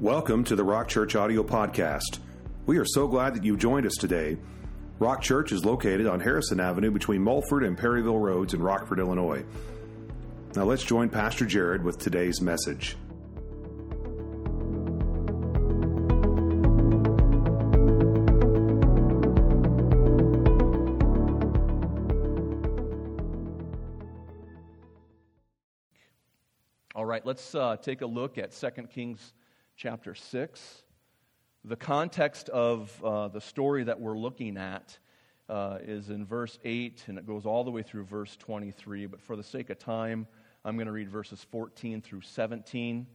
Welcome to the Rock Church Audio Podcast. We are so glad that you joined us today. Rock Church is located on Harrison Avenue between Mulford and Perryville Roads in Rockford, Illinois. Now let's join Pastor Jared with today's message. All right, let's uh, take a look at 2 Kings chapter 6. The context of uh, the story that we're looking at uh, is in verse 8, and it goes all the way through verse 23. But for the sake of time, I'm going to read verses 14 through 17,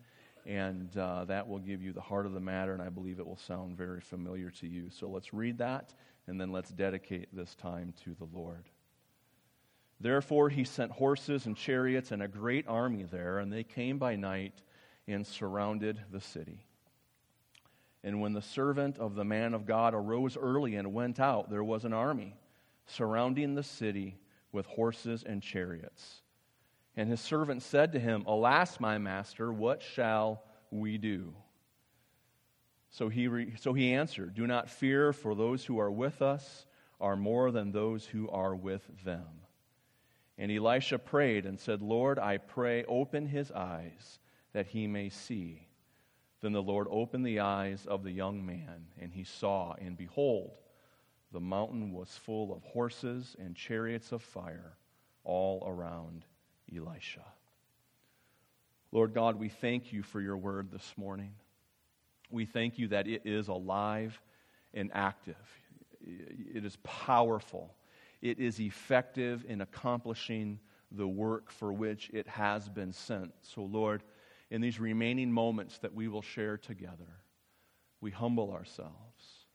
and uh, that will give you the heart of the matter, and I believe it will sound very familiar to you. So let's read that, and then let's dedicate this time to the Lord. Therefore, he sent horses and chariots and a great army there, and they came by night and surrounded the city. And when the servant of the man of God arose early and went out, there was an army surrounding the city with horses and chariots. And his servant said to him, Alas, my master, what shall we do? So he, re- so he answered, Do not fear, for those who are with us are more than those who are with them. And Elisha prayed and said, Lord, I pray, open his eyes that he may see. Then the Lord opened the eyes of the young man, and he saw, and behold, the mountain was full of horses and chariots of fire all around Elisha. Lord God, we thank you for your word this morning. We thank you that it is alive and active, it is powerful it is effective in accomplishing the work for which it has been sent. So, Lord, in these remaining moments that we will share together, we humble ourselves.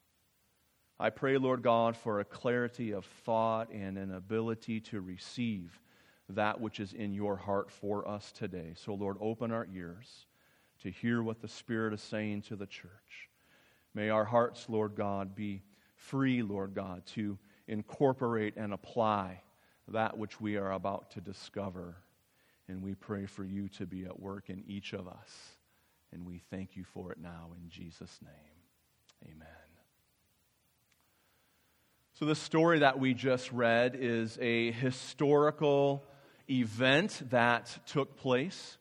I pray, Lord God, for a clarity of thought and an ability to receive that which is in your heart for us today. So, Lord, open our ears to hear what the Spirit is saying to the church. May our hearts, Lord God, be free, Lord God, to incorporate and apply that which we are about to discover. And we pray for you to be at work in each of us. And we thank you for it now in Jesus' name. Amen. So, the story that we just read is a historical event that took place.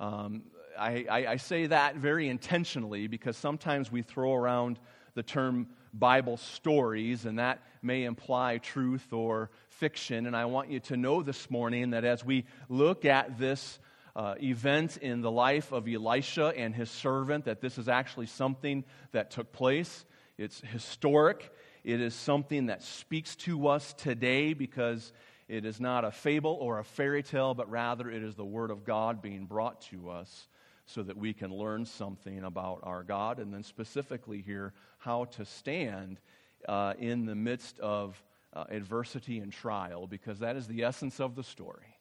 Um, I, I, I say that very intentionally because sometimes we throw around the term Bible stories, and that may imply truth or fiction. And I want you to know this morning that as we look at this uh, event in the life of Elisha and his servant, that this is actually something that took place. It's historic. It is something that speaks to us today because it is not a fable or a fairy tale, but rather it is the Word of God being brought to us so that we can learn something about our God, and then specifically here, how to stand uh, in the midst of uh, adversity and trial, because that is the essence of the story.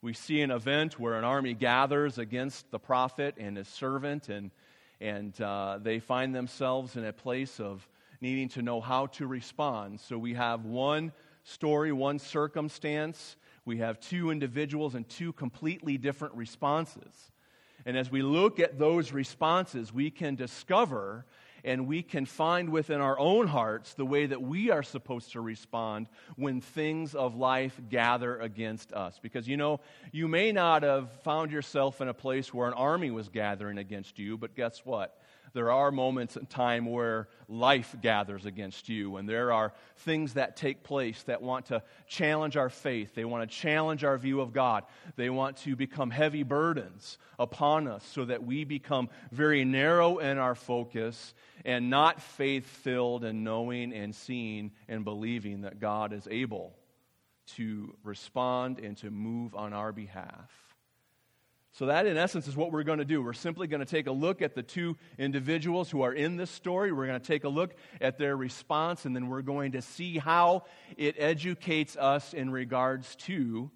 We see an event where an army gathers against the prophet and his servant, and, and uh, they find themselves in a place of needing to know how to respond. So we have one story, one circumstance. We have two individuals and two completely different responses. And as we look at those responses, we can discover and we can find within our own hearts the way that we are supposed to respond when things of life gather against us. Because you know, you may not have found yourself in a place where an army was gathering against you, but guess what? there are moments in time where life gathers against you, and there are things that take place that want to challenge our faith. They want to challenge our view of God. They want to become heavy burdens upon us so that we become very narrow in our focus and not faith filled and knowing and seeing and believing that God is able to respond and to move on our behalf. So, that in essence is what we're going to do. We're simply going to take a look at the two individuals who are in this story. We're going to take a look at their response, and then we're going to see how it educates us in regards to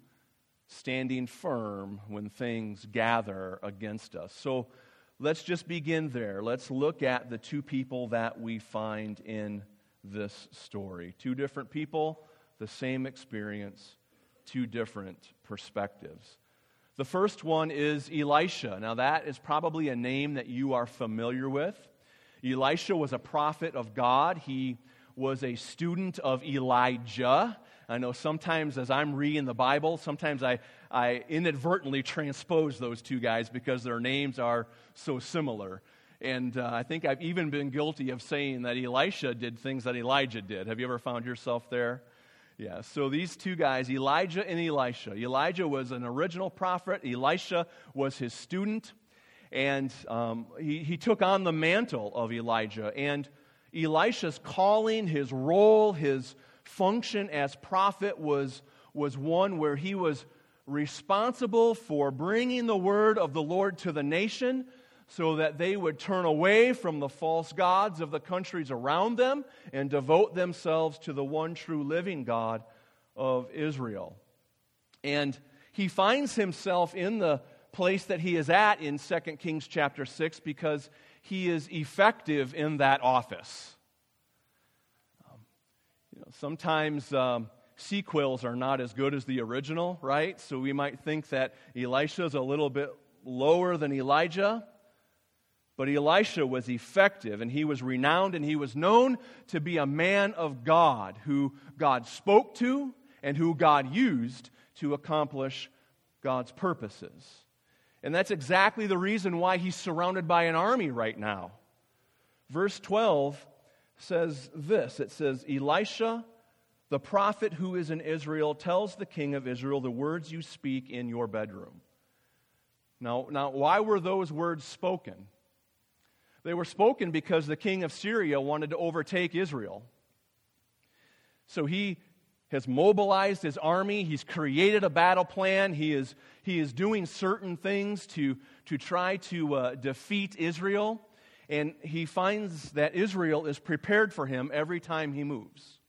standing firm when things gather against us. So, let's just begin there. Let's look at the two people that we find in this story. Two different people, the same experience, two different perspectives. The first one is Elisha. Now, that is probably a name that you are familiar with. Elisha was a prophet of God. He was a student of Elijah. I know sometimes as I'm reading the Bible, sometimes I, I inadvertently transpose those two guys because their names are so similar. And uh, I think I've even been guilty of saying that Elisha did things that Elijah did. Have you ever found yourself there? Yeah, so these two guys, Elijah and Elisha. Elijah was an original prophet, Elisha was his student, and um, he, he took on the mantle of Elijah. And Elisha's calling, his role, his function as prophet was, was one where he was responsible for bringing the word of the Lord to the nation so that they would turn away from the false gods of the countries around them and devote themselves to the one true living God of Israel. And he finds himself in the place that he is at in 2 Kings chapter 6 because he is effective in that office. You know, sometimes um, sequels are not as good as the original, right? So we might think that Elisha is a little bit lower than Elijah. But Elisha was effective, and he was renowned, and he was known to be a man of God who God spoke to and who God used to accomplish God's purposes. And that's exactly the reason why he's surrounded by an army right now. Verse 12 says this it says, Elisha, the prophet who is in Israel, tells the king of Israel the words you speak in your bedroom. Now, now why were those words spoken? They were spoken because the king of Syria wanted to overtake Israel. So he has mobilized his army. He's created a battle plan. He is, he is doing certain things to, to try to uh, defeat Israel and he finds that Israel is prepared for him every time he moves.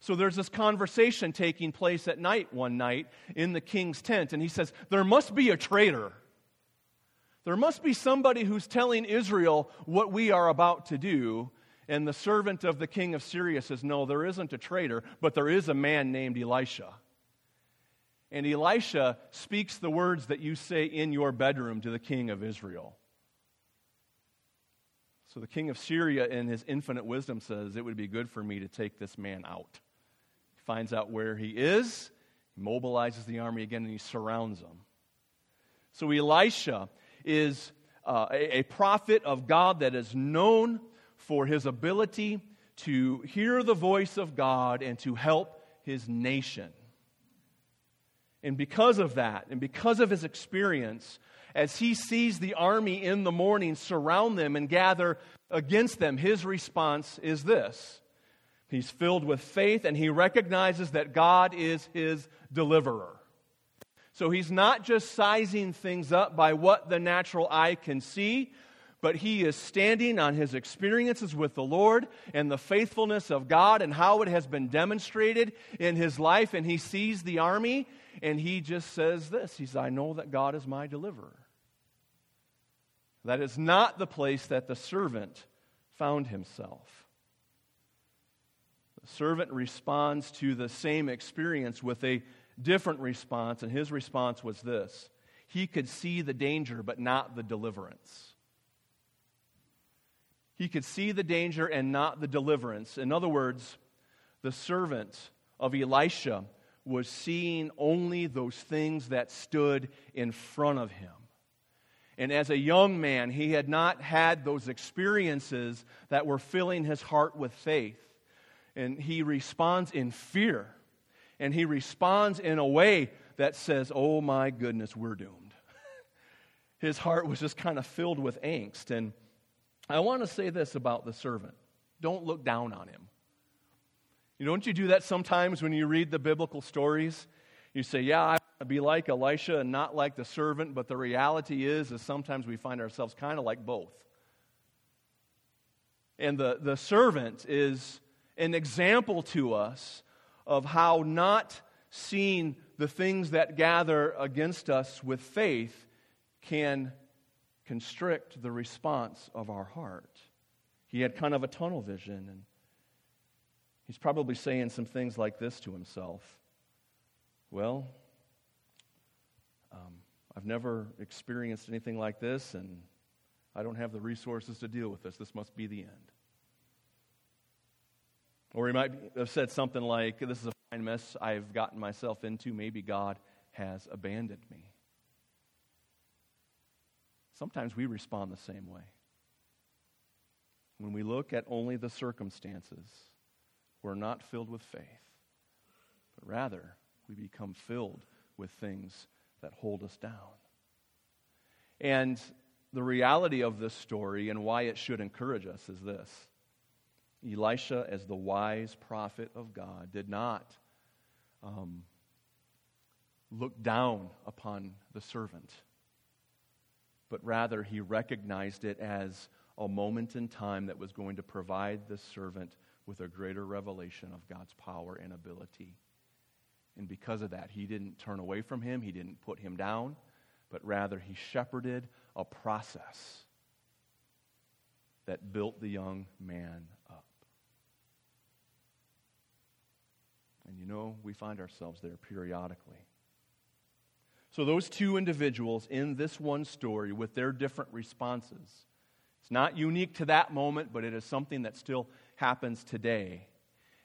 So there's this conversation taking place at night one night in the king's tent, and he says, There must be a traitor. There must be somebody who's telling Israel what we are about to do. And the servant of the king of Syria says, No, there isn't a traitor, but there is a man named Elisha. And Elisha speaks the words that you say in your bedroom to the king of Israel. So the king of Syria, in his infinite wisdom, says, It would be good for me to take this man out. He finds out where he is, he mobilizes the army again, and he surrounds them. So Elisha is uh, a, a prophet of God that is known for his ability to hear the voice of God and to help his nation. And because of that, and because of his experience, as he sees the army in the morning surround them and gather against them, his response is this He's filled with faith and he recognizes that God is his deliverer. So he's not just sizing things up by what the natural eye can see, but he is standing on his experiences with the Lord and the faithfulness of God and how it has been demonstrated in his life. And he sees the army and he just says this He says, I know that God is my deliverer. That is not the place that the servant found himself. The servant responds to the same experience with a different response, and his response was this He could see the danger, but not the deliverance. He could see the danger and not the deliverance. In other words, the servant of Elisha was seeing only those things that stood in front of him. And as a young man, he had not had those experiences that were filling his heart with faith. And he responds in fear. And he responds in a way that says, Oh my goodness, we're doomed. his heart was just kind of filled with angst. And I want to say this about the servant don't look down on him. You know, don't you do that sometimes when you read the biblical stories? You say, Yeah, I want to be like Elisha and not like the servant, but the reality is, is sometimes we find ourselves kind of like both. And the, the servant is an example to us of how not seeing the things that gather against us with faith can constrict the response of our heart. He had kind of a tunnel vision, and he's probably saying some things like this to himself Well, um, I've never experienced anything like this, and I don't have the resources to deal with this. This must be the end. Or he might have said something like, This is a fine mess I've gotten myself into. Maybe God has abandoned me. Sometimes we respond the same way. When we look at only the circumstances, we're not filled with faith, but rather we become filled with things that hold us down. And the reality of this story and why it should encourage us is this Elisha, as the wise prophet of God, did not um, look down upon the servant, but rather he recognized it as a moment in time that was going to provide the servant with a greater revelation of God's power and ability. And because of that, he didn't turn away from him, he didn't put him down, but rather he shepherded a process that built the young man up. And you know, we find ourselves there periodically. So, those two individuals in this one story with their different responses, it's not unique to that moment, but it is something that still happens today.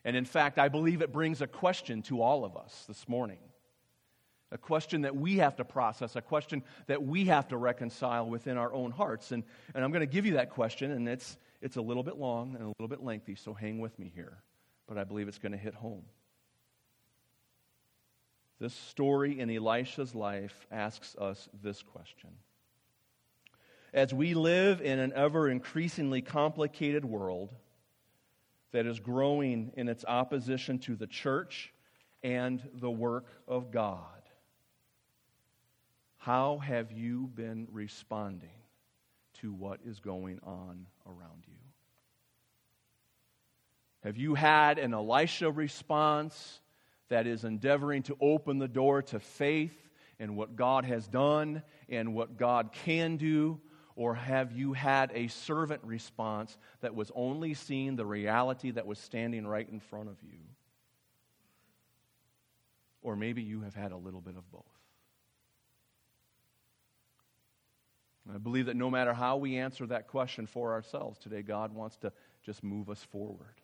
And in fact, I believe it brings a question to all of us this morning. A question that we have to process, a question that we have to reconcile within our own hearts. And, and I'm going to give you that question, and it's, it's a little bit long and a little bit lengthy, so hang with me here. But I believe it's going to hit home. This story in Elisha's life asks us this question. As we live in an ever increasingly complicated world that is growing in its opposition to the church and the work of God, how have you been responding to what is going on around you? Have you had an Elisha response? That is endeavoring to open the door to faith in what God has done and what God can do? Or have you had a servant response that was only seeing the reality that was standing right in front of you? Or maybe you have had a little bit of both. I believe that no matter how we answer that question for ourselves today, God wants to just move us forward.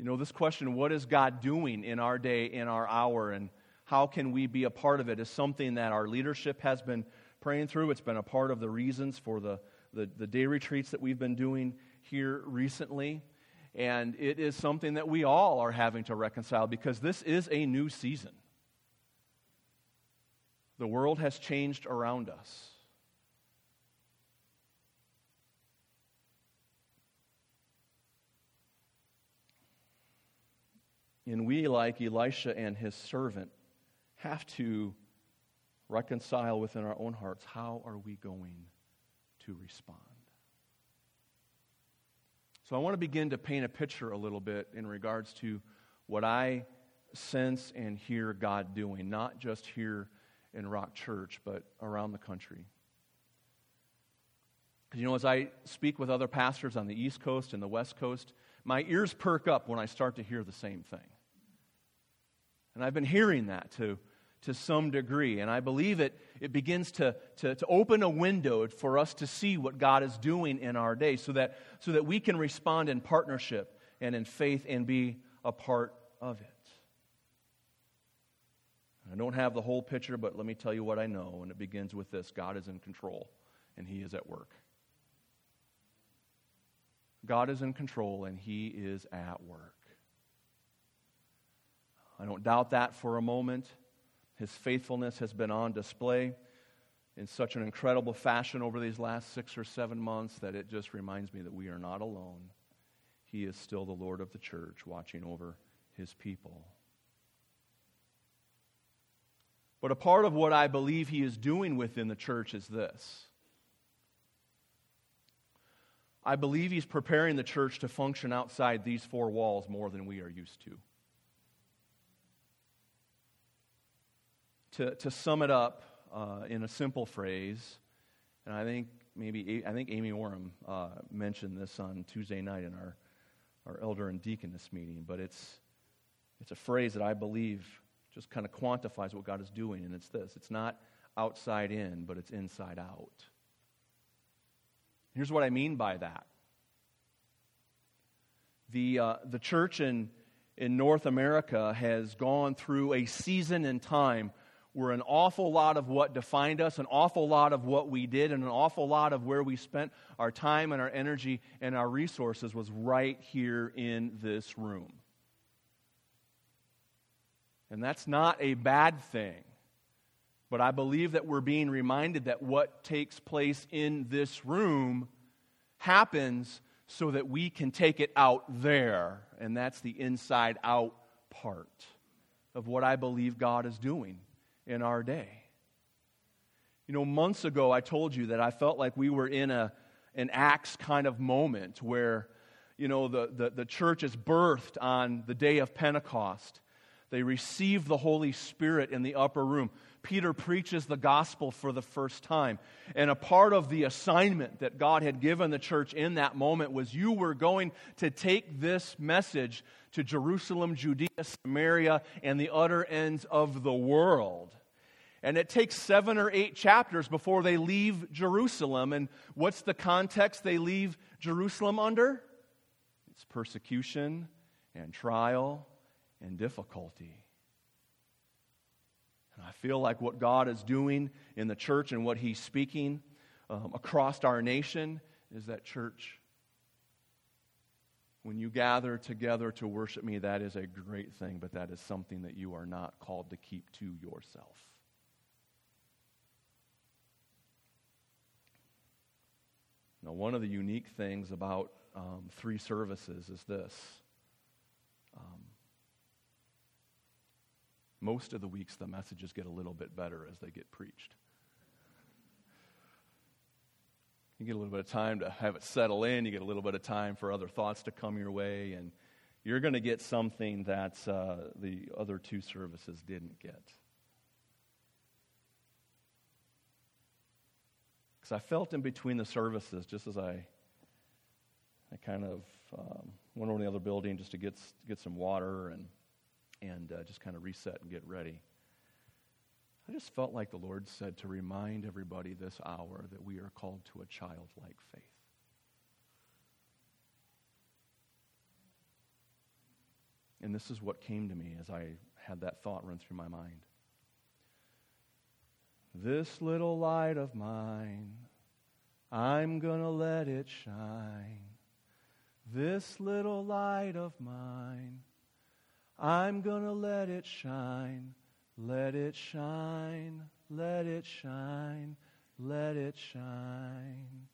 You know, this question, what is God doing in our day, in our hour, and how can we be a part of it, is something that our leadership has been praying through. It's been a part of the reasons for the, the, the day retreats that we've been doing here recently. And it is something that we all are having to reconcile because this is a new season. The world has changed around us. And we, like Elisha and his servant, have to reconcile within our own hearts how are we going to respond? So I want to begin to paint a picture a little bit in regards to what I sense and hear God doing, not just here in Rock Church, but around the country. You know, as I speak with other pastors on the East Coast and the West Coast, my ears perk up when I start to hear the same thing. And I've been hearing that to, to some degree. And I believe it, it begins to, to, to open a window for us to see what God is doing in our day so that, so that we can respond in partnership and in faith and be a part of it. I don't have the whole picture, but let me tell you what I know. And it begins with this God is in control, and He is at work. God is in control, and He is at work. I don't doubt that for a moment. His faithfulness has been on display in such an incredible fashion over these last six or seven months that it just reminds me that we are not alone. He is still the Lord of the church, watching over his people. But a part of what I believe he is doing within the church is this. I believe he's preparing the church to function outside these four walls more than we are used to. To, to sum it up uh, in a simple phrase, and I think maybe I think Amy Orem uh, mentioned this on Tuesday night in our, our elder and deaconess meeting, but it's, it's a phrase that I believe just kind of quantifies what God is doing, and it's this it's not outside in, but it's inside out. Here's what I mean by that the, uh, the church in, in North America has gone through a season in time where an awful lot of what defined us, an awful lot of what we did, and an awful lot of where we spent our time and our energy and our resources was right here in this room. And that's not a bad thing. But I believe that we're being reminded that what takes place in this room happens so that we can take it out there. And that's the inside out part of what I believe God is doing in our day. You know, months ago, I told you that I felt like we were in a, an Acts kind of moment where, you know, the, the, the church is birthed on the day of Pentecost. They receive the Holy Spirit in the upper room. Peter preaches the gospel for the first time. And a part of the assignment that God had given the church in that moment was you were going to take this message to Jerusalem, Judea, Samaria, and the utter ends of the world. And it takes seven or eight chapters before they leave Jerusalem. And what's the context they leave Jerusalem under? It's persecution and trial and difficulty. And I feel like what God is doing in the church and what He's speaking um, across our nation is that church. When you gather together to worship me, that is a great thing, but that is something that you are not called to keep to yourself. Now, one of the unique things about um, three services is this um, most of the weeks, the messages get a little bit better as they get preached. You get a little bit of time to have it settle in. You get a little bit of time for other thoughts to come your way. And you're going to get something that uh, the other two services didn't get. Because I felt in between the services, just as I, I kind of um, went over to the other building just to get, get some water and and uh, just kind of reset and get ready. I just felt like the Lord said to remind everybody this hour that we are called to a childlike faith. And this is what came to me as I had that thought run through my mind. This little light of mine, I'm going to let it shine. This little light of mine, I'm going to let it shine. Let it shine. Let it shine. Let it shine.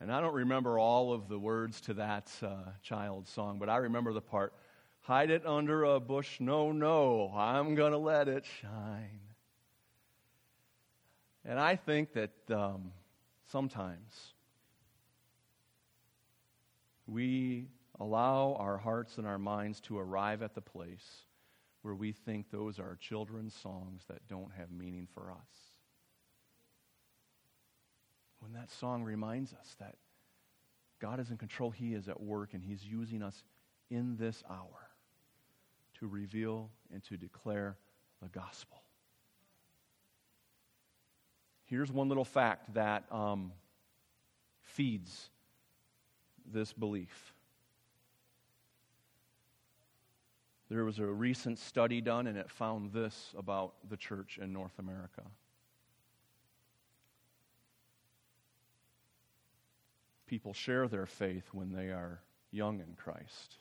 And I don't remember all of the words to that uh, child's song, but I remember the part hide it under a bush. No, no, I'm going to let it shine. And I think that um, sometimes we allow our hearts and our minds to arrive at the place where we think those are children's songs that don't have meaning for us. When that song reminds us that God is in control, He is at work, and He's using us in this hour to reveal and to declare the gospel. Here's one little fact that um, feeds this belief. There was a recent study done, and it found this about the church in North America. People share their faith when they are young in Christ,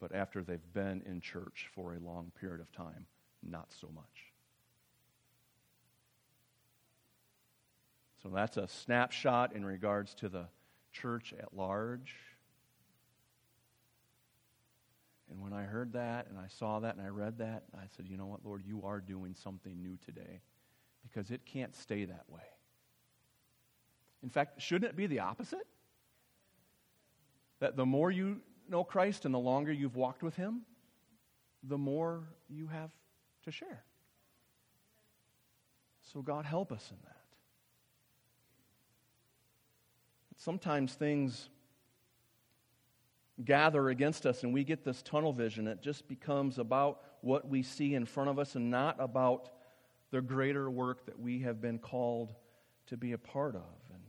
but after they've been in church for a long period of time, not so much. So that's a snapshot in regards to the church at large. And when I heard that and I saw that and I read that, I said, you know what, Lord, you are doing something new today because it can't stay that way. In fact, shouldn't it be the opposite? That the more you know Christ and the longer you've walked with Him, the more you have to share. So, God, help us in that. Sometimes things gather against us and we get this tunnel vision. It just becomes about what we see in front of us and not about the greater work that we have been called to be a part of. And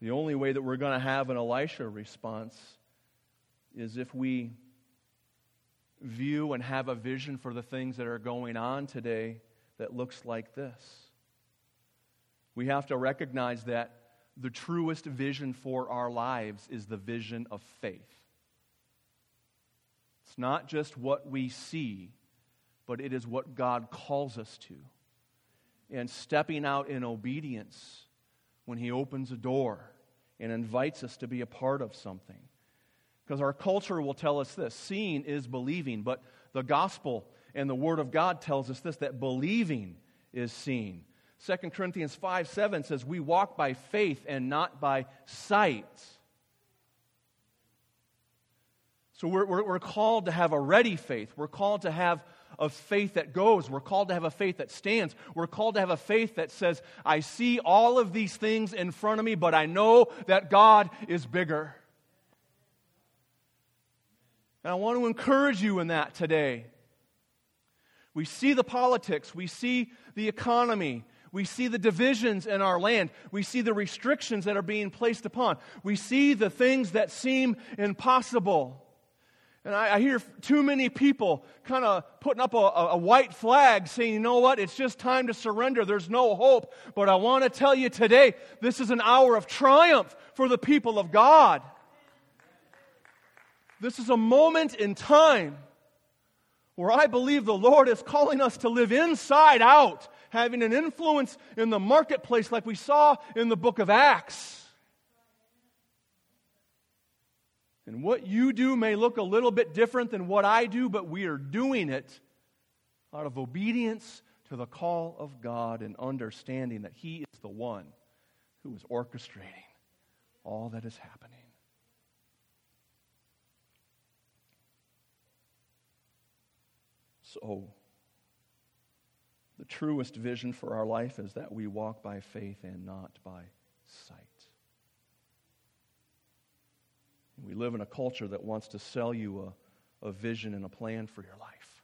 the only way that we're going to have an Elisha response is if we view and have a vision for the things that are going on today that looks like this. We have to recognize that the truest vision for our lives is the vision of faith. It's not just what we see, but it is what God calls us to. And stepping out in obedience when He opens a door and invites us to be a part of something. Because our culture will tell us this seeing is believing, but the gospel and the Word of God tells us this that believing is seeing. 2 Corinthians 5 7 says, We walk by faith and not by sight. So we're, we're, we're, called to have a ready faith. We're called to have a faith that goes. We're called to have a faith that stands. We're called to have a faith that says, I see all of these things in front of me, but I know that God is bigger. And I want to encourage you in that today. We see the politics, we see the economy, we see the divisions in our land. We see the restrictions that are being placed upon. We see the things that seem impossible. And I, I hear too many people kind of putting up a, a white flag saying, you know what, it's just time to surrender. There's no hope. But I want to tell you today, this is an hour of triumph for the people of God. This is a moment in time where I believe the Lord is calling us to live inside out, having an influence in the marketplace like we saw in the book of Acts. And what you do may look a little bit different than what I do, but we are doing it out of obedience to the call of God and understanding that He is the one who is orchestrating all that is happening. So, the truest vision for our life is that we walk by faith and not by sight. We live in a culture that wants to sell you a, a vision and a plan for your life.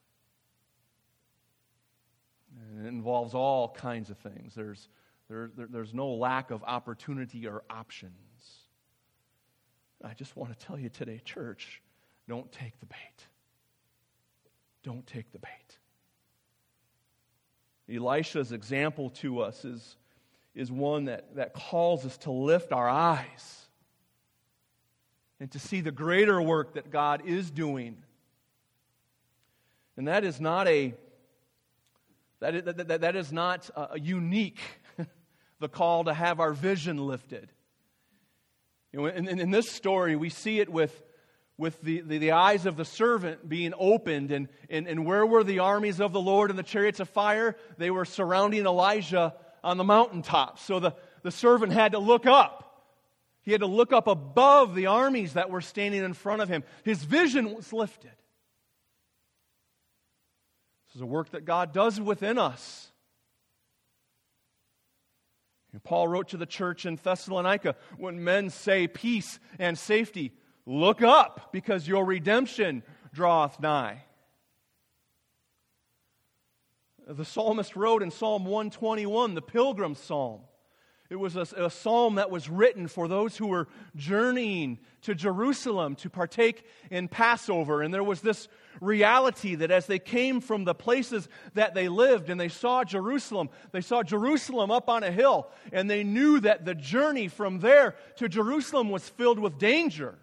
And it involves all kinds of things. There's, there, there, there's no lack of opportunity or options. I just want to tell you today, church, don't take the bait. Don't take the bait. Elisha's example to us is, is one that, that calls us to lift our eyes and to see the greater work that God is doing. And that is not a that is, that, that, that is not a unique the call to have our vision lifted. You know, in, in, in this story, we see it with with the, the, the, eyes of the servant being opened. And, and, and where were the armies of the Lord and the chariots of fire? They were surrounding Elijah on the mountaintop. So the, the servant had to look up. He had to look up above the armies that were standing in front of him. His vision was lifted. This is a work that God does within us. And Paul wrote to the church in Thessalonica when men say peace and safety, Look up, because your redemption draweth nigh. The psalmist wrote in Psalm 121, the pilgrim psalm. It was a, a, psalm that was written for those who were journeying to Jerusalem to partake in Passover. And there was this reality that as they came from the places that they lived and they saw Jerusalem, they saw Jerusalem up on a hill, and they knew that the journey from there to Jerusalem was filled with danger.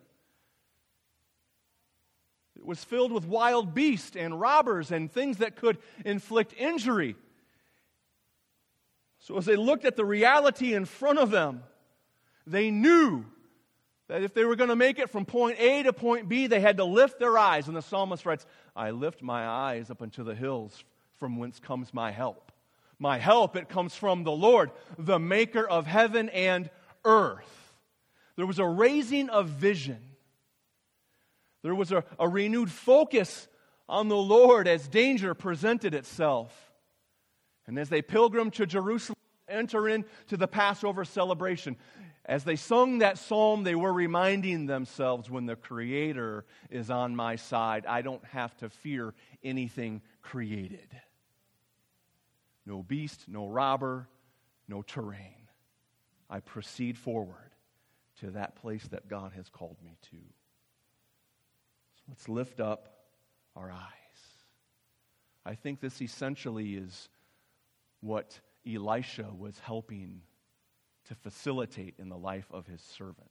Was filled with wild beasts and robbers and things that could inflict injury. So, as they looked at the reality in front of them, they knew that if they were going to make it from point A to point B, they had to lift their eyes. And the psalmist writes, I lift my eyes up into the hills from whence comes my help. My help, it comes from the Lord, the maker of heaven and earth. There was a raising of vision there was a, a renewed focus on the Lord as danger presented itself. And as they pilgrim to Jerusalem, enter into the Passover celebration, As they sung that psalm, they were reminding themselves when the Creator is on my side, I don't have to fear anything created. No beast, no robber, no terrain. I proceed forward to that place that God has called me to. Let's lift up our eyes. I think this essentially is what Elisha was helping to facilitate in the life of his servant.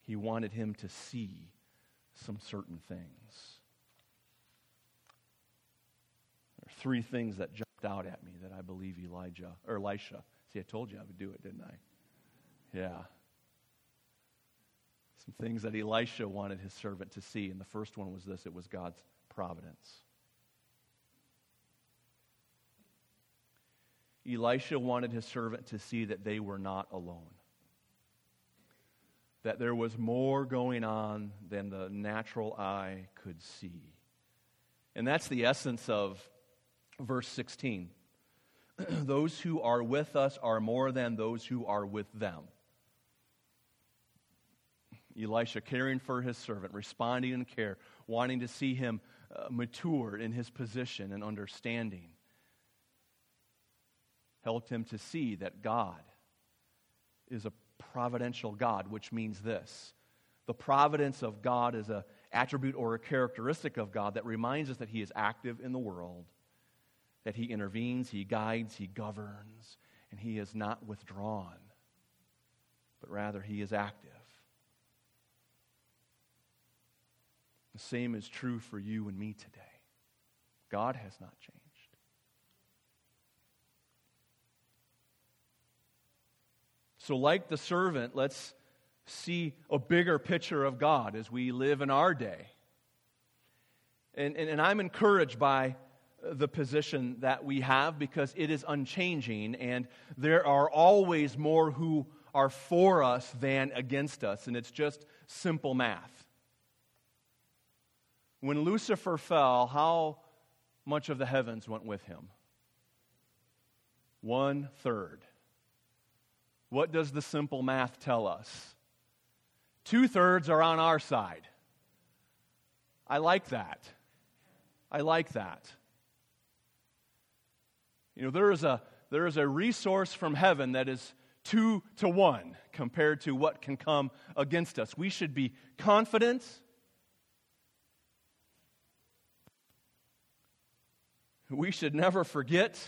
He wanted him to see some certain things. There are three things that jumped out at me that I believe Elijah or Elisha. See, I told you I would do it, didn't I? Yeah. Some things that Elisha wanted his servant to see, and the first one was this it was God's providence. Elisha wanted his servant to see that they were not alone. That there was more going on than the natural eye could see. And that's the essence of verse 16. those who are with us are more than those who are with them. Elisha caring for his servant, responding in care, wanting to see him uh, mature in his position and understanding helped him to see that God is a providential God, which means this. The providence of God is an attribute or a characteristic of God that reminds us that He is active in the world, that He intervenes, He guides, He governs, and He is not withdrawn, but rather He is active. The same is true for you and me today. God has not changed. So, like the servant, let's see a bigger picture of God as we live in our day. And, and, and, I'm encouraged by the position that we have because it is unchanging, and there are always more who are for us than against us, and it's just simple math. When Lucifer fell, how much of the heavens went with him? One third. What does the simple math tell us? Two thirds are on our side. I like that. I like that. You know, there is a, there is a resource from heaven that is two to one compared to what can come against us. We should be confident. We should never forget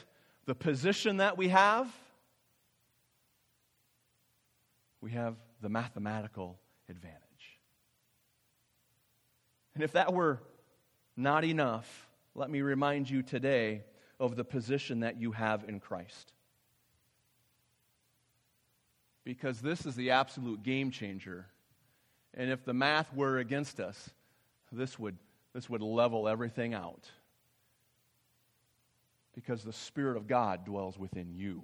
the position that we have we have the mathematical advantage. And if that were not enough, let me remind you today of the position that you have in Christ. Because this is the absolute game changer. And if the math were against us, this would, this would level everything out. Because the Spirit of God dwells within you.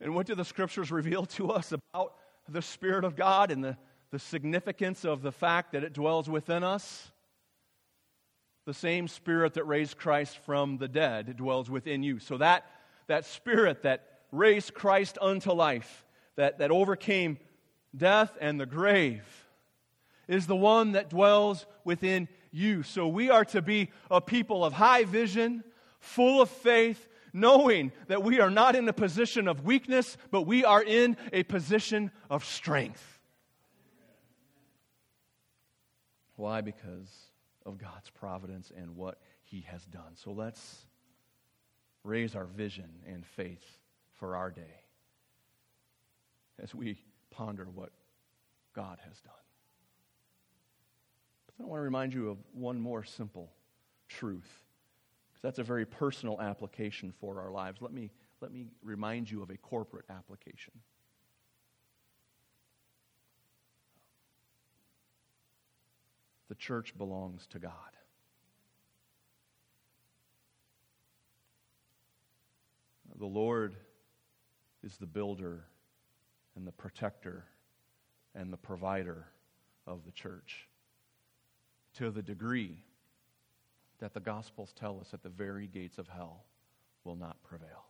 And what do the scriptures reveal to us about the Spirit of God and the, the significance of the fact that it dwells within us? The same Spirit that raised Christ from the dead dwells within you. So that, that Spirit that raised Christ unto life, that, that overcame death and the grave, is the one that dwells within you. So we are to be a people of high vision, full of faith, knowing that we are not in a position of weakness, but we are in a position of strength. Why? Because of God's providence and what He has done. So let's raise our vision and faith for our day as we ponder what God has done. I want to remind you of one more simple truth because that's a very personal application for our lives. Let me, let me remind you of a corporate application. The church belongs to God. The Lord is the builder and the protector and the provider of the church. To the degree that the Gospels tell us that the very gates of hell will not prevail.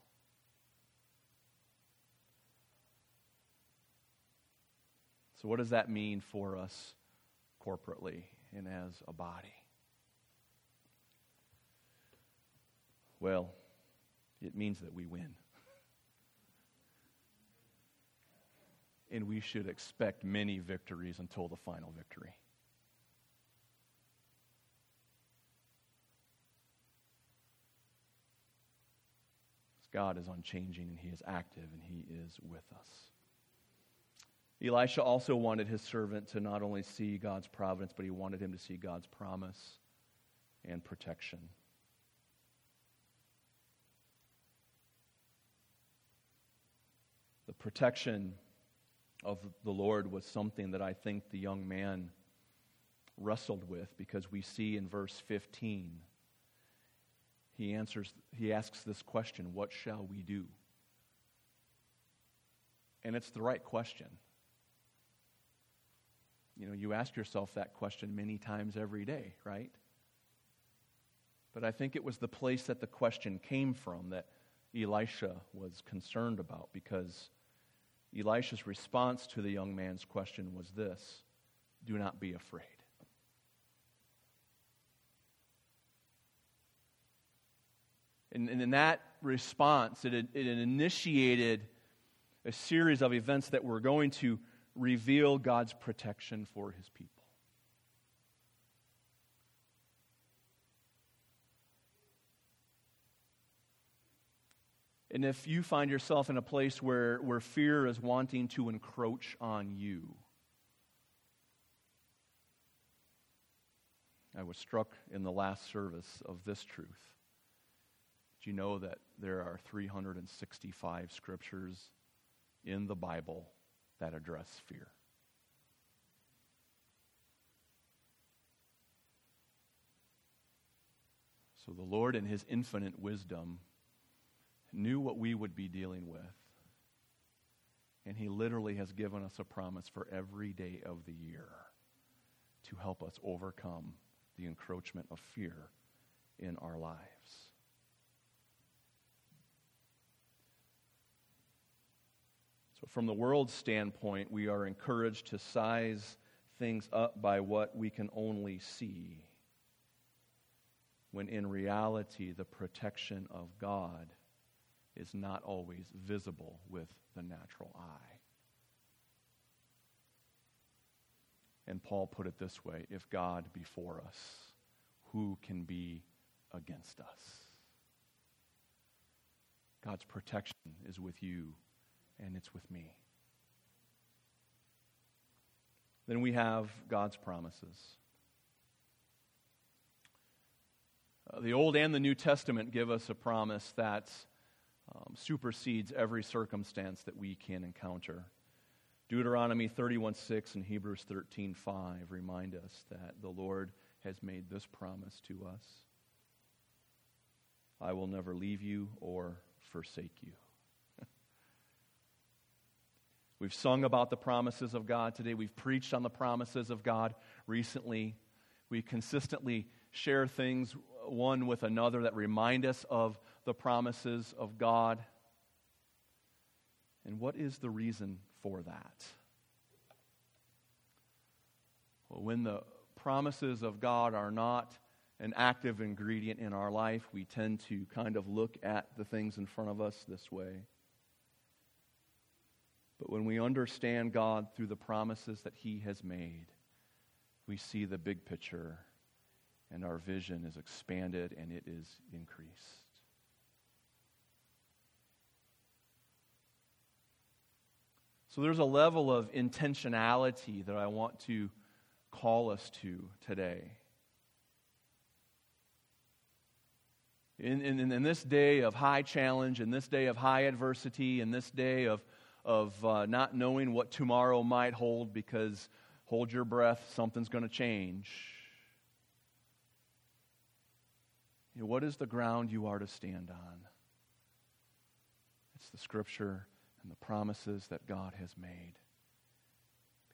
So, what does that mean for us corporately and as a body? Well, it means that we win. and we should expect many victories until the final victory. God is unchanging and He is active and He is with us. Elisha also wanted his servant to not only see God's providence, but he wanted him to see God's promise and protection. The protection of the Lord was something that I think the young man wrestled with because we see in verse 15 he answers he asks this question what shall we do? And it's the right question. You know you ask yourself that question many times every day right? But i think it was the place that the question came from that elisha was concerned about because Elisha's response to the young man's question was this Do not be afraid. And, and in that response, it, it initiated a series of events that were going to reveal God's protection for his people. And if you find yourself in a place where, where fear is wanting to encroach on you, I was struck in the last service of this truth. You know that there are 365 scriptures in the Bible that address fear? So the Lord, in His infinite wisdom, knew what we would be dealing with. And He literally has given us a promise for every day of the year to help us overcome the encroachment of fear in our lives. From the world's standpoint, we are encouraged to size things up by what we can only see, when in reality, the protection of God is not always visible with the natural eye. And Paul put it this way if God be for us, who can be against us? God's protection is with you, and it's with me. Then we have God's promises. Uh, the Old and the New Testament give us a promise that um, supersedes every circumstance that we can encounter. Deuteronomy 31:6 and Hebrews 13:5 remind us that the Lord has made this promise to us. I will never leave you or forsake you. We've sung about the promises of God today. We've preached on the promises of God recently. We consistently share things one with another that remind us of the promises of God. And what is the reason for that? Well, when the promises of God are not an active ingredient in our life, we tend to kind of look at the things in front of us this way. But when we understand God through the promises that He has made, we see the big picture and our vision is expanded and it is increased. So there's a level of intentionality that I want to call us to today. In, in, in this day of high challenge, in this day of high adversity, in this day of, of uh, not knowing what tomorrow might hold, because hold your breath, something's going to change. You know, what is the ground you are to stand on? It's the scripture and the promises that God has made.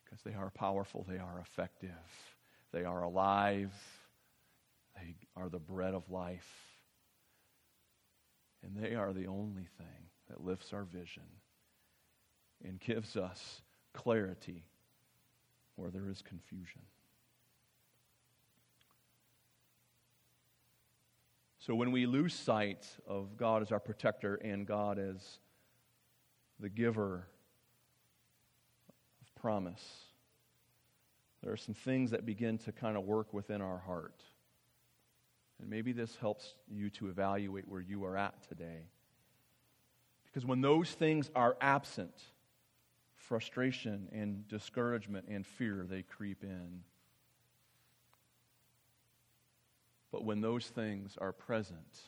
Because they are powerful, they are effective, they are alive, They are the bread of life. And they are the only thing that lifts our vision and gives us clarity where there is confusion. So when we lose sight of God as our protector and God as the giver of promise, there are some things that begin to kind of work within our heart. And maybe this helps you to evaluate where you are at today. Because when those things are absent, frustration and discouragement and fear, they creep in. But when those things are present,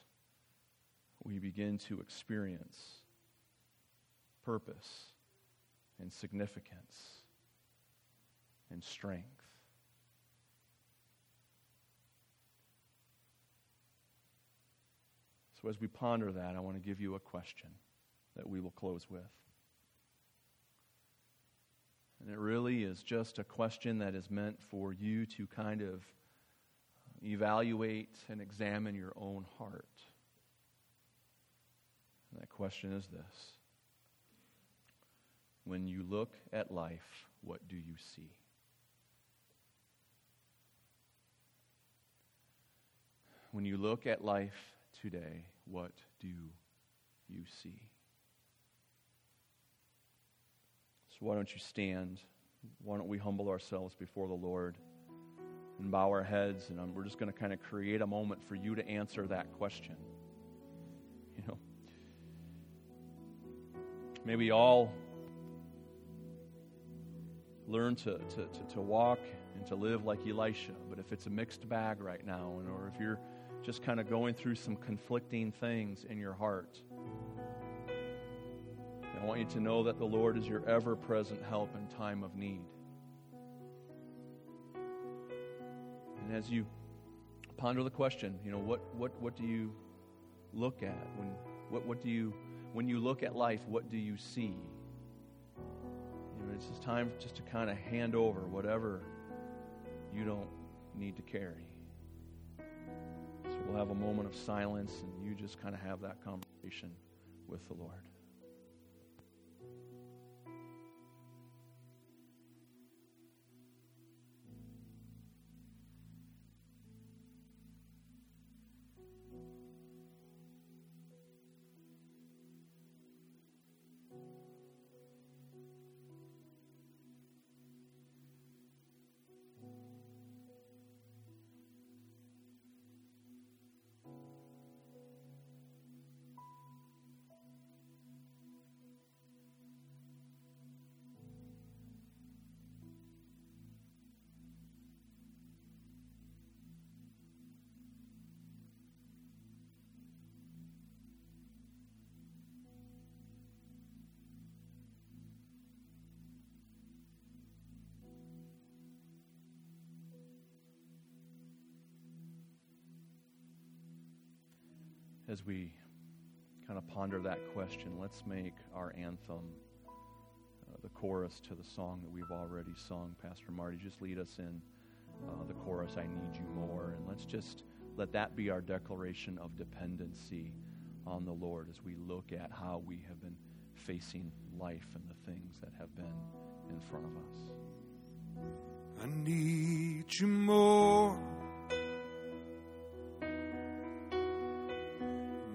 we begin to experience purpose and significance and strength. So, as we ponder that, I want to give you a question that we will close with. And it really is just a question that is meant for you to kind of evaluate and examine your own heart. And that question is this When you look at life, what do you see? When you look at life today, what do you see? So, why don't you stand? Why don't we humble ourselves before the Lord and bow our heads? And um, we're just going to kind of create a moment for you to answer that question. You know, maybe all learn to, to, to, to walk and to live like Elisha, but if it's a mixed bag right now, or if you're just kind of going through some conflicting things in your heart, I want you to know that the Lord is your ever present help in time of need. And as you ponder the question, you know, what, what, what do you look at? When, what, what do you, when you look at life, what do you see? You know, it's just time just to kind of hand over whatever you don't need to carry. So we'll have a moment of silence and you just kind of have that conversation with the Lord. As we kind of ponder that question, let's make our anthem uh, the chorus to the song that we've already sung. Pastor Marty, just lead us in uh, the chorus, I Need You More. And let's just let that be our declaration of dependency on the Lord as we look at how we have been facing life and the things that have been in front of us. I need you more.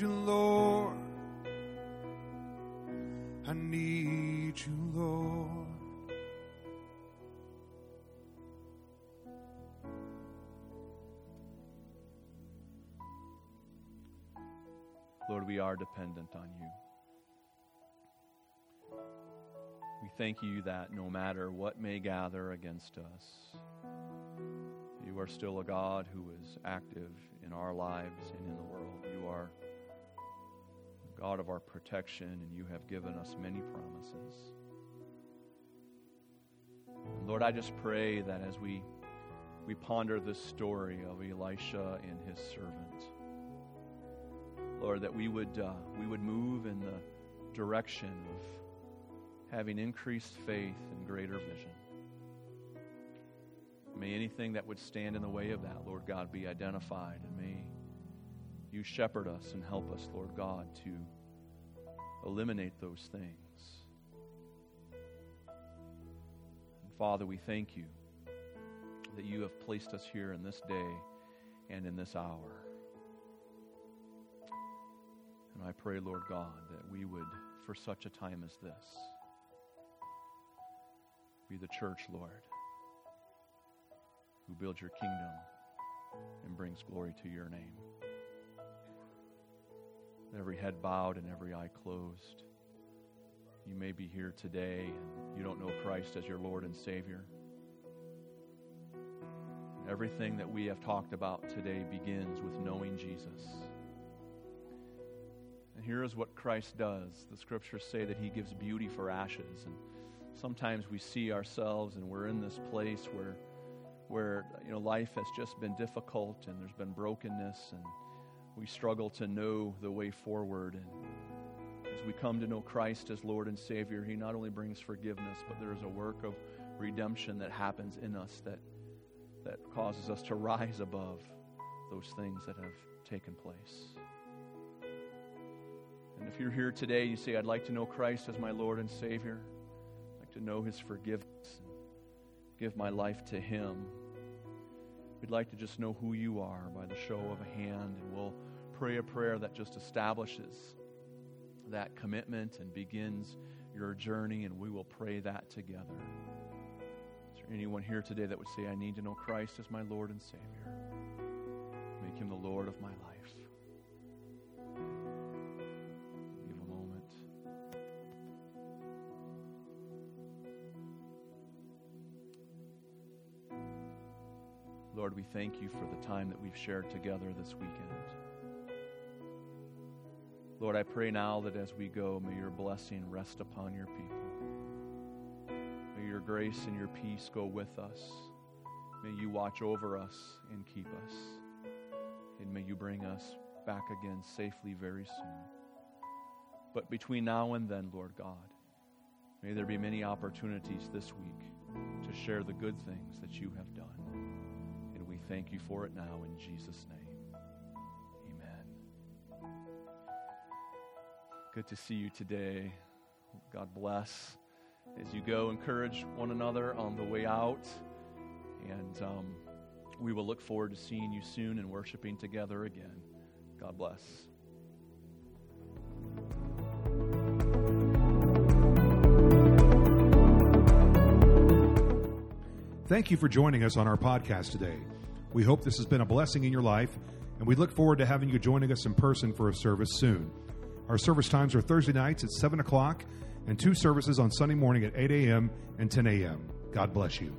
you, Lord. I need you, Lord. Lord, we are dependent on you. We thank you that no matter what may gather against us, you are still a God who is active in our lives and in the world. You are God of our protection, and you have given us many promises. Lord, I just pray that as we, we ponder this story of Elisha and his servant, Lord, that we would, uh, we would move in the direction of having increased faith and greater vision. May anything that would stand in the way of that, Lord God, be identified, and may you shepherd us and help us, Lord God, to eliminate those things. And Father, we thank you that you have placed us here in this day and in this hour. And I pray, Lord God, that we would, for such a time as this, be the church, Lord, who builds your kingdom and brings glory to your name. Every head bowed and every eye closed. You may be here today and you don't know Christ as your Lord and Savior. Everything that we have talked about today begins with knowing Jesus. And here is what Christ does. The scriptures say that he gives beauty for ashes. And sometimes we see ourselves and we're in this place where where you know life has just been difficult and there's been brokenness and we struggle to know the way forward and as we come to know Christ as Lord and Savior, He not only brings forgiveness, but there is a work of redemption that happens in us that, that causes us to rise above those things that have taken place. And if you're here today, you say, I'd like to know Christ as my Lord and Savior, I'd like to know His forgiveness, and give my life to Him. We'd like to just know who you are by the show of a hand, and we'll pray a prayer that just establishes that commitment and begins your journey, and we will pray that together. Is there anyone here today that would say, I need to know Christ as my Lord and Savior? Make him the Lord of my life. Give a moment. Lord, we thank you for the time that we've shared together this weekend. Lord, I pray now that as we go, may your blessing rest upon your people. May your grace and your peace go with us. May you watch over us and keep us. And may you bring us back again safely very soon. But between now and then, Lord God, may there be many opportunities this week to share the good things that you have done. And we thank you for it now in Jesus' name. Good to see you today. God bless. As you go, encourage one another on the way out. And um, we will look forward to seeing you soon and worshiping together again. God bless. Thank you for joining us on our podcast today. We hope this has been a blessing in your life, and we look forward to having you joining us in person for a service soon. Our service times are Thursday nights at 7 o'clock and two services on Sunday morning at 8 a.m. and 10 a.m. God bless you.